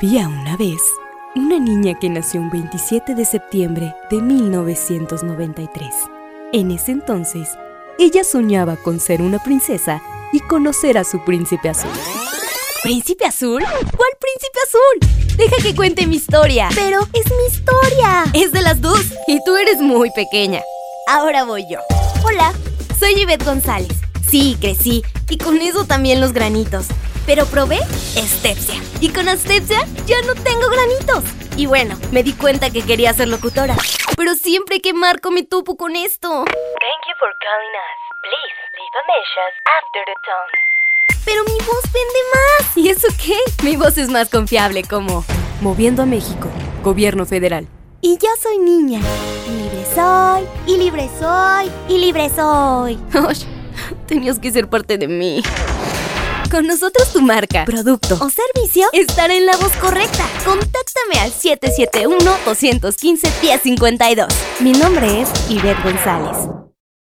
Había una vez una niña que nació un 27 de septiembre de 1993. En ese entonces, ella soñaba con ser una princesa y conocer a su príncipe azul. ¿Príncipe azul? ¿Cuál príncipe azul? Deja que cuente mi historia. Pero es mi historia. Es de las dos y tú eres muy pequeña. Ahora voy yo. Hola, soy Yvette González. Sí, crecí y con eso también los granitos pero probé Stepsia. Y con Stepsia ya no tengo granitos. Y bueno, me di cuenta que quería ser locutora. Pero siempre que marco me topo con esto. Thank you for calling us. Please leave a message after the tone. Pero mi voz vende más. ¿Y eso qué? Mi voz es más confiable como Moviendo a México, Gobierno Federal. Y yo soy niña. Y libre soy, y libre soy, y libre soy. tenías que ser parte de mí. Con nosotros tu marca, producto o servicio estará en la voz correcta. Contáctame al 771-215-1052. Mi nombre es Ivette González.